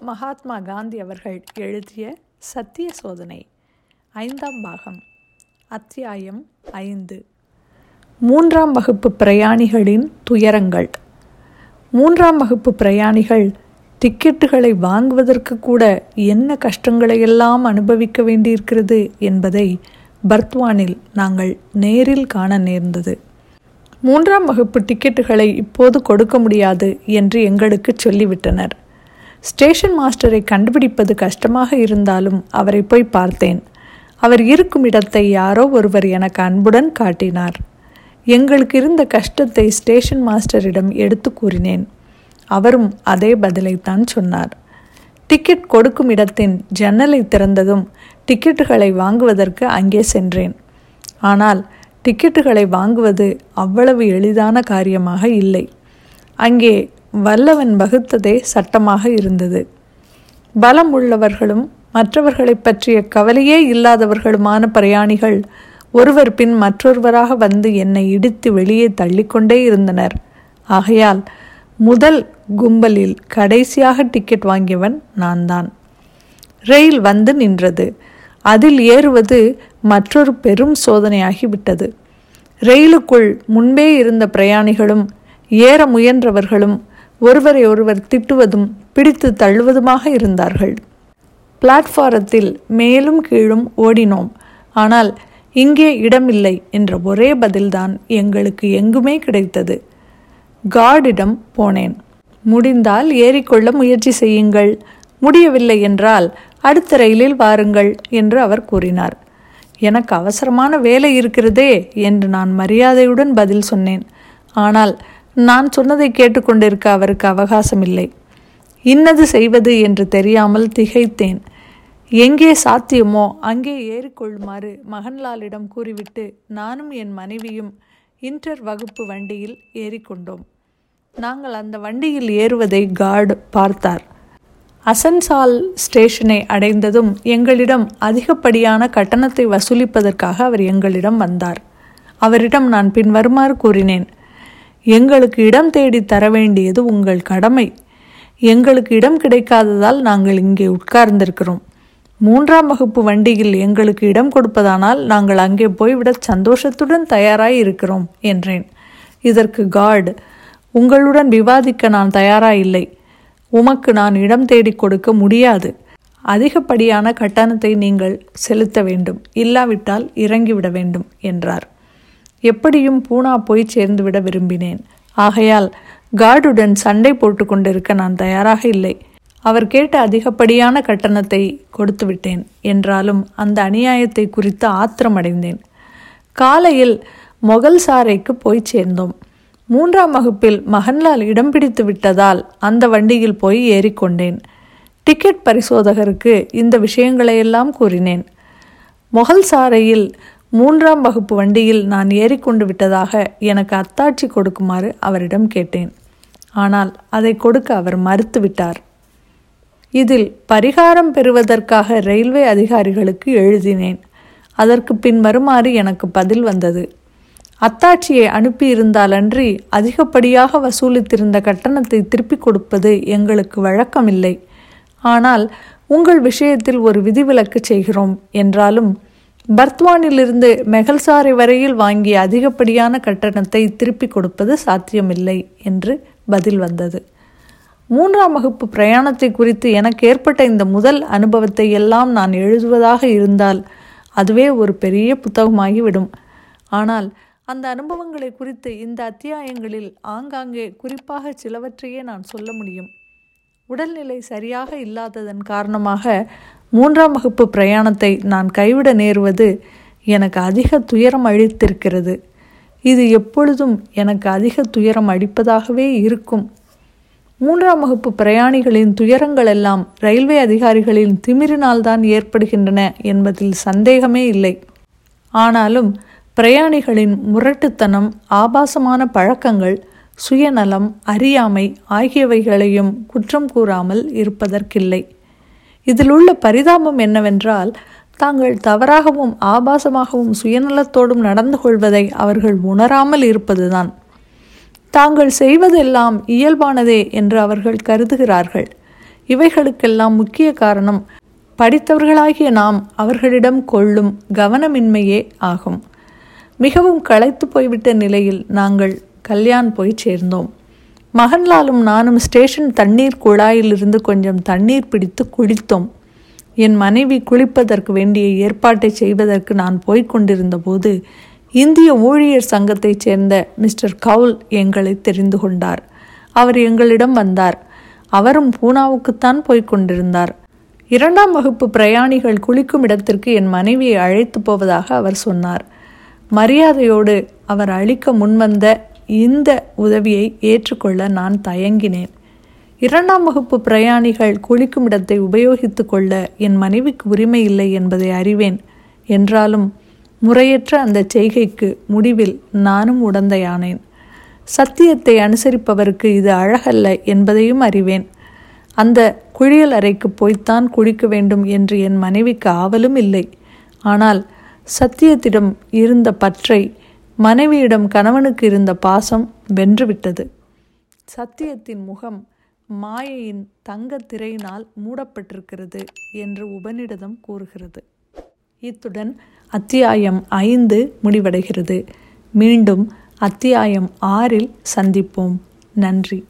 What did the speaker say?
மகாத்மா காந்தி அவர்கள் எழுதிய சத்திய சோதனை ஐந்தாம் பாகம் அத்தியாயம் ஐந்து. மூன்றாம் வகுப்பு பிரயாணிகளின் துயரங்கள். மூன்றாம் வகுப்பு பிரயாணிகள் டிக்கெட்டுகளை வாங்குவதற்கு கூட என்ன கஷ்டங்களையெல்லாம் அனுபவிக்க வேண்டியிருக்கிறது என்பதை பர்த்வானில் நாங்கள் நேரில் காண நேர்ந்தது. மூன்றாம் வகுப்பு டிக்கெட்டுகளை இப்போது கொடுக்க முடியாது என்று எங்களுக்கு சொல்லிவிட்டனர். ஸ்டேஷன் மாஸ்டரை கண்டுபிடிப்பது கஷ்டமாக இருந்தாலும் அவரை போய் பார்த்தேன். அவர் இருக்கும் இடத்தை யாரோ ஒருவர் எனக்கு அன்புடன் காட்டினார். எங்களுக்கு இருந்த கஷ்டத்தை ஸ்டேஷன் மாஸ்டரிடம் எடுத்து கூறினேன். அவரும் அதே பதிலைத்தான் சொன்னார். டிக்கெட் கொடுக்கும் இடத்தின் ஜன்னலை திறந்ததும் டிக்கெட்டுகளை வாங்குவதற்கு அங்கே சென்றேன். ஆனால் டிக்கெட்டுகளை வாங்குவது அவ்வளவு எளிதான காரியமாக இல்லை. அங்கே வல்லவன் வகுத்ததே சட்டமாக இருந்தது. பலம் உள்ளவர்களும் மற்றவர்களை பற்றிய கவலையே இல்லாதவர்களுமான பிரயாணிகள் ஒருவர் பின் மற்றொருவராக வந்து என்னை இடித்து வெளியே தள்ளிக்கொண்டே இருந்தனர். ஆகையால் முதல் கும்பலில் கடைசியாக டிக்கெட் வாங்கியவன் நான் தான் ரயில் வந்து நின்றது. அதில் ஏறுவது மற்றொரு பெரும் சோதனையாகிவிட்டது. ரயிலுக்குள் முன்பே இருந்த பிரயாணிகளும் ஏற முயன்றவர்களும் ஒருவரை ஒருவர் திட்டுவதும் பிடித்து தள்ளுவதுமாக இருந்தார்கள். பிளாட்ஃபாரத்தில் மேலும் கீழும் ஓடினோம். ஆனால் இங்கே இடமில்லை என்ற ஒரே பதில்தான் எங்களுக்கு எங்குமே கிடைத்தது. கார்டிடம் போனேன். முடிந்தால் ஏறிக்கொள்ள முயற்சி செய்யுங்கள். முடியவில்லை என்றால் அடுத்த ரயிலில் வாருங்கள் என்று அவர் கூறினார். எனக்கு அவசரமான வேலை இருக்கிறதே என்று நான் மரியாதையுடன் பதில் சொன்னேன். ஆனால் நான் சொன்னதை கேட்டுக்கொண்டிருக்க அவருக்கு அவகாசம் இல்லை இன்னது செய்வது என்று தெரியாமல் திகைத்தேன். எங்கே சாத்தியமோ அங்கே ஏறிக்கொள்ளுமாறு மகன்லாலிடம் கூறிவிட்டு நானும் என் மனைவியும் இன்டர் வகுப்பு வண்டியில் ஏறிக்கொண்டோம். நாங்கள் அந்த வண்டியில் ஏறுவதை கார்டு பார்த்தார். அசன்சால் ஸ்டேஷனை அடைந்ததும் எங்களிடம் அதிகப்படியான கட்டணத்தை வசூலிப்பதற்காக அவர் எங்களிடம் வந்தார். அவரிடம் நான் பின்வருமாறு கூறினேன். எங்களுக்கு இடம் தேடி தர வேண்டியது உங்கள் கடமை. எங்களுக்கு இடம் கிடைக்காததால் நாங்கள் இங்கே உட்கார்ந்திருக்கிறோம். மூன்றாம் வகுப்பு வண்டியில் எங்களுக்கு இடம் கொடுப்பதானால் நாங்கள் அங்கே போய்விட சந்தோஷத்துடன் தயாராய் இருக்கிறோம் என்றேன். இதற்கு கார்டு உங்களுடன் விவாதிக்க நான் தயாராயில்லை உமக்கு நான் இடம் தேடி கொடுக்க முடியாது. அதிகப்படியான கட்டணத்தை நீங்கள் செலுத்த வேண்டும். இல்லாவிட்டால் இறங்கிவிட வேண்டும் என்றார். எப்படியும் பூனா போய் சேர்ந்துவிட விரும்பினேன். ஆகையால் கார்டுடன் சண்டை போட்டு கொண்டிருக்க நான் தயாராக இல்லை. அவர் கேட்ட அதிகப்படியான கட்டணத்தை கொடுத்து விட்டேன். என்றாலும் அந்த அநியாயத்தை குறித்து ஆத்திரமடைந்தேன். காலையில் மொகல் சாரைக்கு போய் சேர்ந்தோம். மூன்றாம் வகுப்பில் மகன்லால் இடம் பிடித்து விட்டதால் அந்த வண்டியில் போய் ஏறிக்கொண்டேன் டிக்கெட் பரிசோதகருக்கு இந்த விஷயங்களையெல்லாம் கூறினேன். மொகல் சாரையில் மூன்றாம் வகுப்பு வண்டியில் நான் ஏறிக்கொண்டு விட்டதாக எனக்கு அத்தாட்சி கொடுக்குமாறு அவரிடம் கேட்டேன். ஆனால் அதை கொடுக்க அவர் மறுத்துவிட்டார் இதில் பரிகாரம் பெறுவதற்காக ரயில்வே அதிகாரிகளுக்கு எழுதினேன். அதற்கு பின் வருமாறு எனக்கு பதில் வந்தது. அத்தாட்சியை அனுப்பியிருந்தாலன்றி அதிகப்படியாக வசூலித்திருந்த கட்டணத்தை திருப்பிக் கொடுப்பது எங்களுக்கு வழக்கமில்லை. ஆனால் உங்கள் விஷயத்தில் ஒரு விதிவிலக்கு செய்கிறோம் என்றாலும் பர்த்வானிலிருந்து மெகல்சாரை வரையில் வாங்கிய அதிகப்படியான கட்டணத்தை திருப்பி கொடுப்பது சாத்தியமில்லை என்று பதில் வந்தது. மூன்றாம் வகுப்பு பிரயாணத்தை குறித்து எனக்கு ஏற்பட்ட இந்த முதல் அனுபவத்தை எல்லாம் நான் எழுதுவதாக இருந்தால் அதுவே ஒரு பெரிய புத்தகமாகிவிடும். ஆனால் அந்த அனுபவங்களை குறித்து இந்த அத்தியாயங்களில் ஆங்காங்கே குறிப்பாக சிலவற்றையே நான் சொல்ல முடியும். உடல்நிலை சரியாக இல்லாததன் காரணமாக மூன்றாம் வகுப்பு பிரயாணத்தை நான் கைவிட நேருவது எனக்கு அதிக துயரம் அளித்திருக்கிறது. இது எப்பொழுதும் எனக்கு அதிக துயரம் அடிப்பதாகவே இருக்கும். மூன்றாம் வகுப்பு பிரயாணிகளின் துயரங்கள் எல்லாம் ரயில்வே அதிகாரிகளின் திமிரினால்தான் ஏற்படுகின்றன என்பதில் சந்தேகமே இல்லை. ஆனாலும் பிரயாணிகளின் முரட்டுத்தனம் ஆபாசமான பழக்கங்கள் சுயநலம் அறியாமை ஆகியவைகளையும் குற்றம் கூறாமல் இருப்பதற்கில்லை. இதில் உள்ள பரிதாபம் என்னவென்றால் தாங்கள் தவறாகவும் ஆபாசமாகவும் சுயநலத்தோடும் நடந்து கொள்வதை அவர்கள் உணராமல் இருப்பதுதான். தாங்கள் செய்வதெல்லாம் இயல்பானதே என்று அவர்கள் கருதுகிறார்கள். இவைகளுக்கெல்லாம் முக்கிய காரணம் படித்தவர்களாகிய நாம் அவர்களிடம் கொள்ளும் கவனமின்மையே ஆகும். மிகவும் களைத்து போய்விட்ட நிலையில் நாங்கள் கல்யாண் போய் சேர்ந்தோம். மகன்லாலும் நானும் ஸ்டேஷன் தண்ணீர் குழாயிலிருந்து கொஞ்சம் தண்ணீர் பிடித்து குளித்தோம். என் மனைவி குளிப்பதற்கு வேண்டிய ஏற்பாட்டை செய்வதற்கு நான் போய்க் கொண்டிருந்தபோது இந்திய ஊழியர் சங்கத்தைச் சேர்ந்த மிஸ்டர் கவுல் எங்களை தெரிந்து கொண்டார். அவர் எங்களிடம் வந்தார். அவரும் பூனாவுக்குத்தான் போய்க் கொண்டிருந்தார். இரண்டாம் வகுப்பு பிரயாணிகள் குளிக்கும் இடத்திற்கு என் மனைவியை அழைத்து போவதாக அவர் சொன்னார். மரியாதையோடு அவர் அளிக்க முன்வந்த இந்த உதவியை ஏற்றுக்கொள்ள நான் தயங்கினேன். இரண்டாம் வகுப்பு பிரயாணிகள் குளிக்கும் இடத்தை உபயோகித்து கொள்ள என் மனைவிக்கு உரிமை இல்லை என்பதை அறிவேன். என்றாலும் முறையற்ற அந்த செய்கைக்கு முடிவில் நானும் உடந்தையானேன். சத்தியத்தை அனுசரிப்பவருக்கு இது அழகல்ல என்பதையும் அறிவேன். அந்த குளியல் அறைக்கு போய்த்தான் குளிக்க வேண்டும் என்று என் மனைவிக்கு ஆவலும் இல்லை. ஆனால் சத்தியத்திடம் இருந்த பற்றை மனைவியிடம் கணவனுக்கு இருந்த பாசம் வென்றுவிட்டது. சத்தியத்தின் முகம் மாயையின் தங்க திரையினால் மூடப்பட்டிருக்கிறது என்று உபனிடதம் கூறுகிறது. இத்துடன் அத்தியாயம் ஐந்து முடிவடைகிறது. மீண்டும் அத்தியாயம் ஆறில் சந்திப்போம். நன்றி.